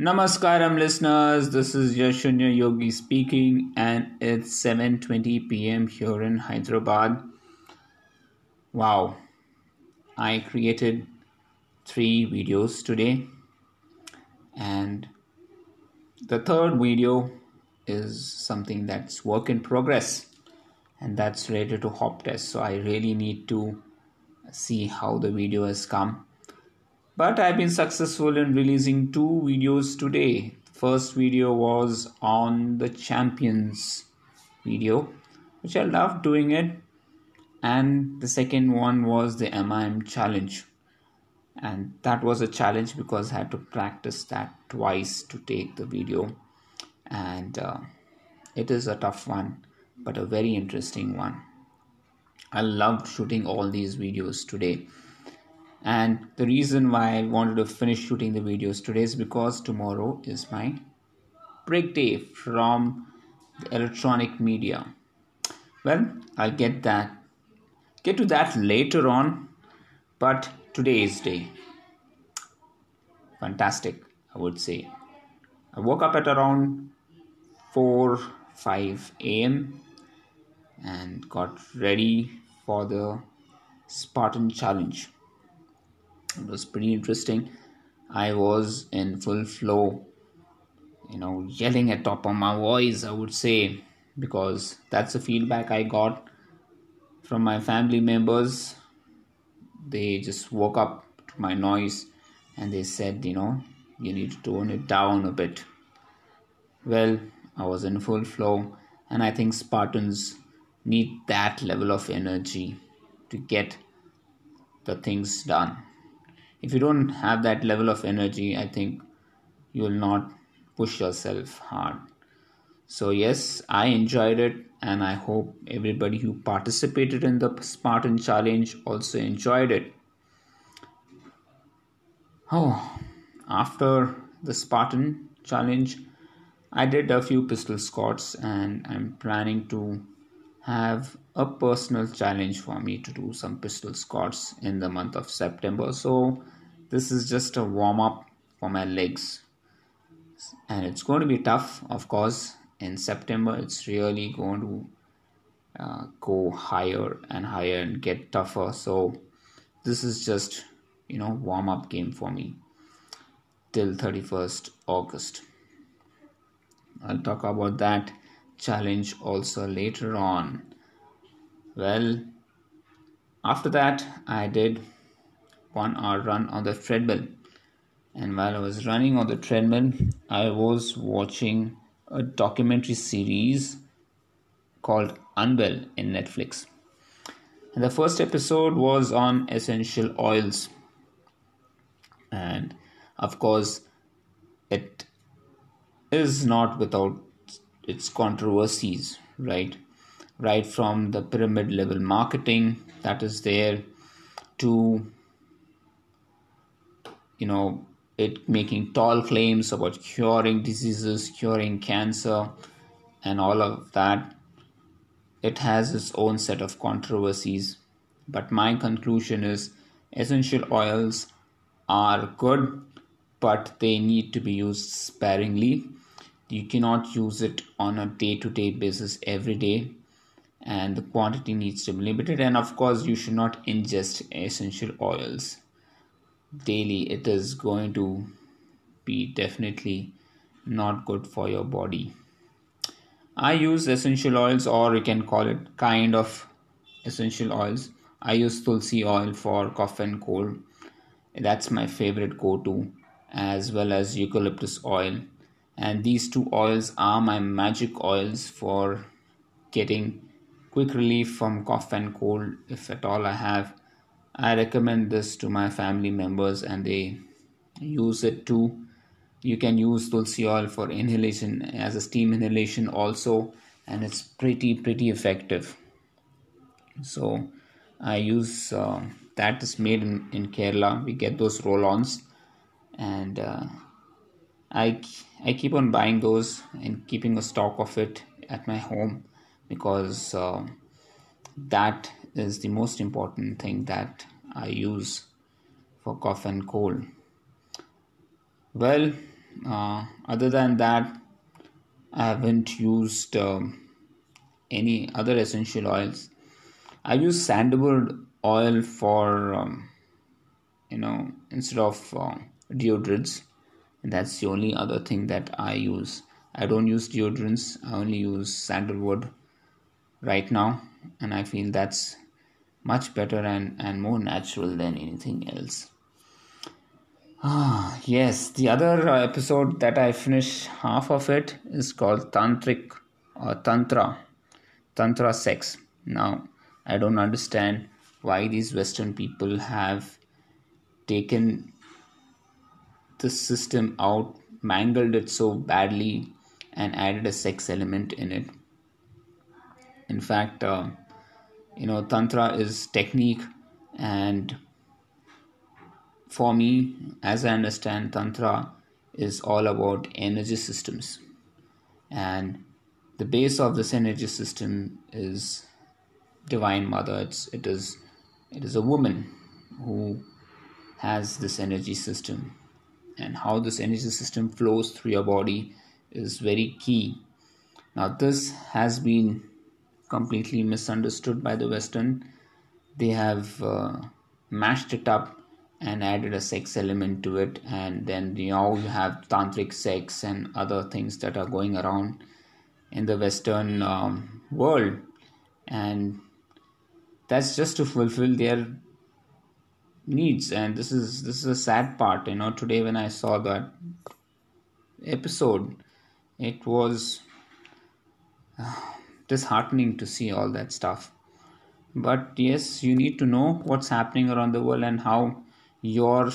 Namaskaram listeners, this is Yashunya Yogi speaking and it's 7:20 p.m. here in Hyderabad. Wow. I created 3 videos today and the third video is something that's work in progress and that's related to hop test so I really need to see how the video has come but I've been successful in releasing two videos today. First video was on the champions video, which I love doing it, and the second one was the MIM challenge, and that was a challenge because I had to practice that twice to take the video, and uh, it is a tough one, but a very interesting one. I loved shooting all these videos today and the reason why I wanted to finish shooting the videos today is because tomorrow is my break day from the electronic media. Well, I'll get that get to that later on, but today is day. Fantastic, I would say. I woke up at around 4 5 a.m. and got ready for the Spartan challenge it was pretty interesting. I was in full flow you know yelling at top of my voice i would say because that's the feedback i got from my family members. They just woke up to my noise and they said you know you need to tone it down a bit. Well i was in full flow and i think spartans need that level of energy to get the things done if you don't have that level of energy i think you will not push yourself hard. So yes i enjoyed it and i hope everybody who participated in the spartan challenge also enjoyed it. Oh after the spartan challenge i did a few pistol squats and i'm planning to have a personal challenge for me to do some pistol squats in the month of september. So this is just a warm up for my legs. And it's going to be tough of course. In september it's really going to uh, go higher and higher and get tougher. So this is just you know warm up game for me till 31st august. I'll talk about that challenge also later on. Well after that i did one hour run on the treadmill. And while I was running on the treadmill, I was watching a documentary series called Unwell in Netflix. And the first episode was on essential oils. And of course, it is not without its controversies, right? Right from the pyramid level marketing that is there to you know it making tall claims about curing diseases curing cancer and all of that. It has its own set of controversies. But my conclusion is essential oils are good but they need to be used sparingly. You cannot use it on a day-to-day basis every day and the quantity needs to be limited. And of course you should not ingest essential oils daily it is going to be definitely not good for your body. I use essential oils or you can call it kind of essential oils. I use tulsi oil for cough and cold. That's my favorite go-to as well as eucalyptus oil. And these two oils are my magic oils for getting quick relief from cough and cold if at all i have I recommend this to my family members and they use it too. You can use tulsi oil for inhalation as a steam inhalation also, and it's pretty pretty effective. So I use uh, that is made in, in Kerala. We get those roll-ons, and uh, I I keep on buying those and keeping a stock of it at my home because uh, that is the most important thing that I use for cough and cold. Well, Uh, other than that, I haven't used um, any other essential oils. I use sandalwood oil for um, you know instead of uh, deodorants. That's the only other thing that I use. I don't use deodorants. I only use sandalwood right now, and I feel that's much better and, and more natural than anything else. Ah, yes, the other uh, episode that I finished half of it is called Tantric or Tantra, Tantra sex. Now, I don't understand why these Western people have taken the system out, mangled it so badly, and added a sex element in it. In fact, uh, you know tantra is technique and for me as i understand tantra is all about energy systems. And the base of this energy system is divine mother. It's, it is it is a woman who has this energy system. And how this energy system flows through your body is very key. Now this has been completely misunderstood by the Western. They have uh, mashed it up and added a sex element to it, and then you now you have tantric sex and other things that are going around in the Western um, world, and that's just to fulfill their needs. And this is this is a sad part, you know. Today when I saw that episode, it was. Uh, disheartening to see all that stuff. But yes you need to know what's happening around the world and how your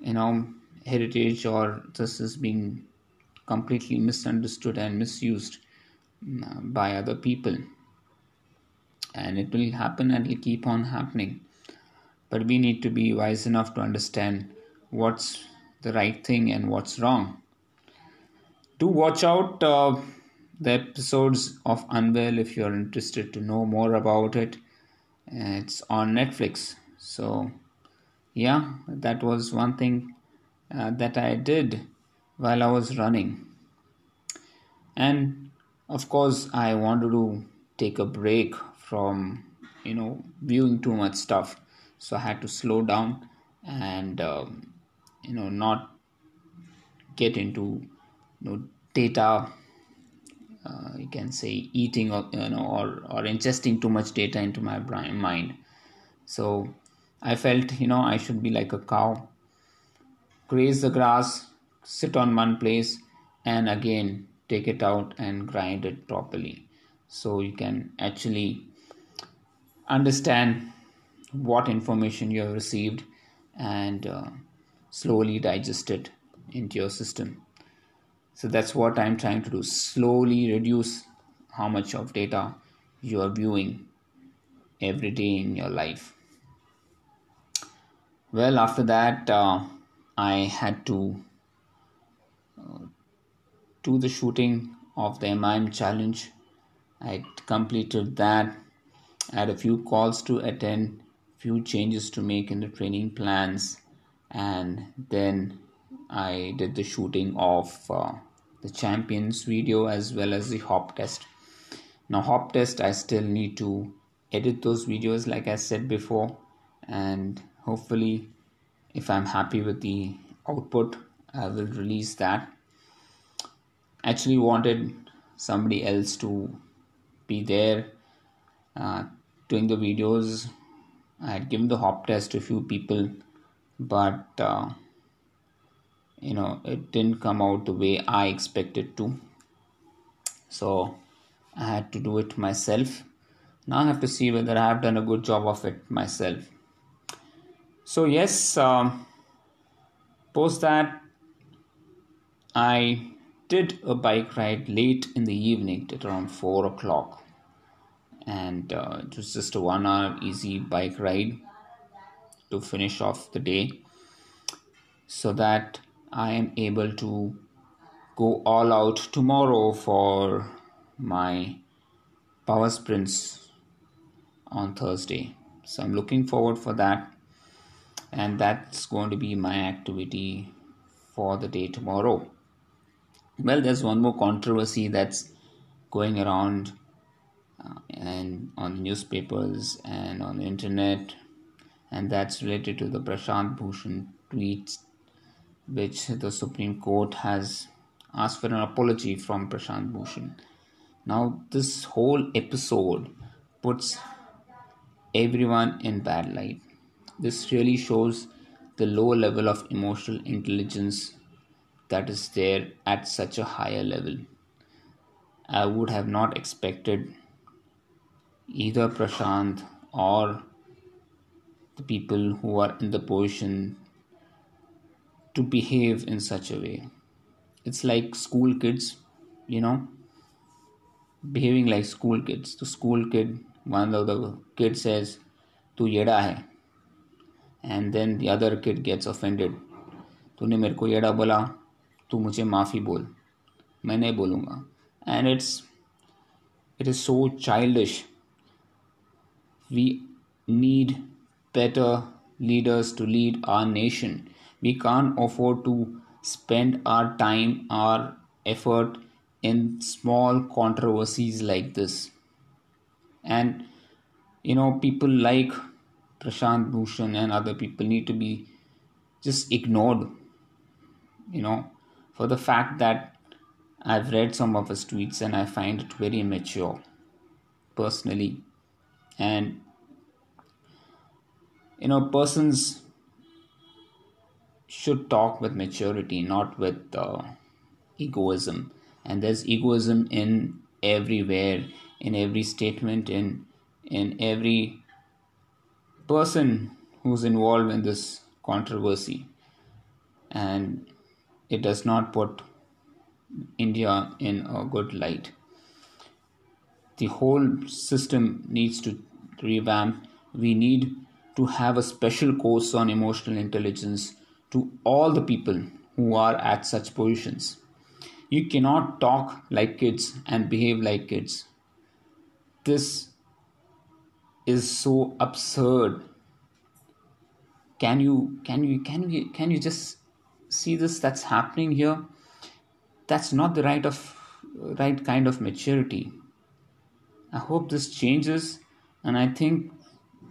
you know heritage or this is being completely misunderstood and misused mm, by other people. And it will happen and it'll keep on happening. But we need to be wise enough to understand what's the right thing and what's wrong. Do watch out uh, the episodes of Unwell if you're interested to know more about it. It's on Netflix. So, yeah, that was one thing uh, that I did while I was running. And of course, I wanted to take a break from, you know, viewing too much stuff. So I had to slow down and, um, you know, not get into, you know, data uh, you can say eating or you know or, or ingesting too much data into my brain, mind. So i felt you know i should be like a cow graze the grass sit on one place and again take it out and grind it properly. So you can actually understand what information you have received and uh, slowly digest it into your system so that's what I'm trying to do slowly reduce how much of data you are viewing every day in your life. Well, after that, uh, I had to uh, do the shooting of the MIM challenge. I completed that. I had a few calls to attend, few changes to make in the training plans, and then I did the shooting of uh, the champions video as well as the hop test. Now hop test i still need to edit those videos like i said before and hopefully if i'm happy with the output i will release that. Actually wanted somebody else to be there uh, doing the videos. I had given the hop test to a few people but uh, you know it didn't come out the way i expected to. So i had to do it myself. Now i have to see whether i have done a good job of it myself. So yes um, post that i did a bike ride late in the evening at around 4 o'clock. And uh, it was just a one hour easy bike ride to finish off the day. So that I am able to go all out tomorrow for my power sprints on Thursday. So I'm looking forward for that and that's going to be my activity for the day tomorrow. Well, there's one more controversy that's going around uh, and on newspapers and on the internet, and that's related to the Prashant Bhushan tweets, which the Supreme Court has asked for an apology from Prashant Bhushan. Now, this whole episode puts everyone in bad light. This really shows the low level of emotional intelligence that is there at such a higher level. I would have not expected either Prashant or the people who are in the position to behave in such a way. It's like school kids, you know, behaving like school kids. The school kid, one of the kid says, Tu yeda hai. And then the other kid gets offended. तूने मेरे को येड़ा बोला तू मुझे माफ़ी बोल मैं नहीं बोलूँगा and it's it is so childish we need better leaders to lead our nation. We can't afford to spend our time, our effort in small controversies like this. And you know, people like Prashant Bhushan and other people need to be just ignored. You know, for the fact that I've read some of his tweets and I find it very immature personally. And you know, persons should talk with maturity, not with uh, egoism. And there's egoism in everywhere, in every statement, in in every person who's involved in this controversy. And it does not put India in a good light. The whole system needs to revamp. We need to have a special course on emotional intelligence to all the people who are at such positions. You cannot talk like kids and behave like kids. This is so absurd. Can you can you can you can you just see this that's happening here that's not the right of right kind of maturity i hope this changes and i think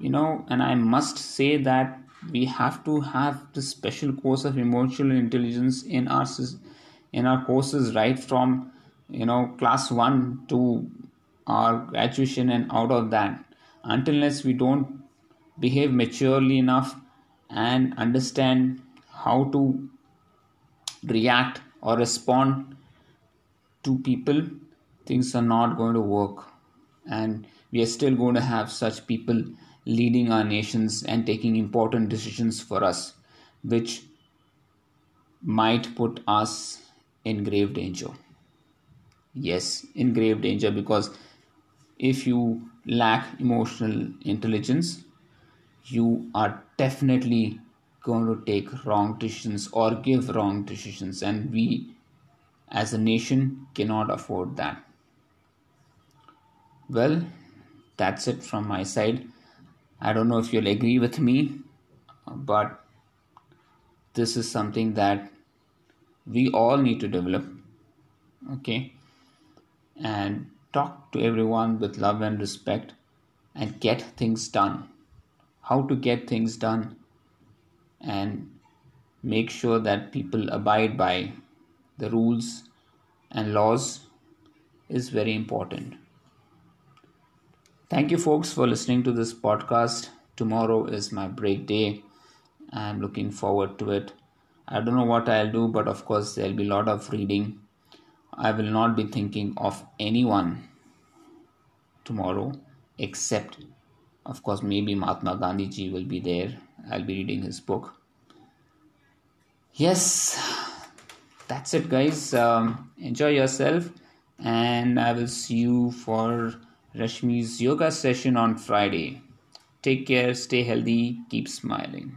you know and i must say that we have to have this special course of emotional intelligence in our in our courses right from you know class 1 to our graduation and out of that until unless we don't behave maturely enough and understand how to react or respond to people, things are not going to work. And we are still going to have such people leading our nations and taking important decisions for us, which might put us in grave danger. Yes, in grave danger because if you lack emotional intelligence, you are definitely going to take wrong decisions or give wrong decisions and we as a nation cannot afford that well that's it from my side i don't know if you'll agree with me but this is something that we all need to develop okay and talk to everyone with love and respect and get things done how to get things done and make sure that people abide by the rules and laws is very important. Thank you, folks, for listening to this podcast. Tomorrow is my break day. I'm looking forward to it. I don't know what I'll do, but of course, there'll be a lot of reading. I will not be thinking of anyone tomorrow except, of course, maybe Mahatma Gandhi ji will be there I'll be reading his book. Yes, that's it, guys. Um, enjoy yourself, and I will see you for Rashmi's yoga session on Friday. Take care, stay healthy, keep smiling.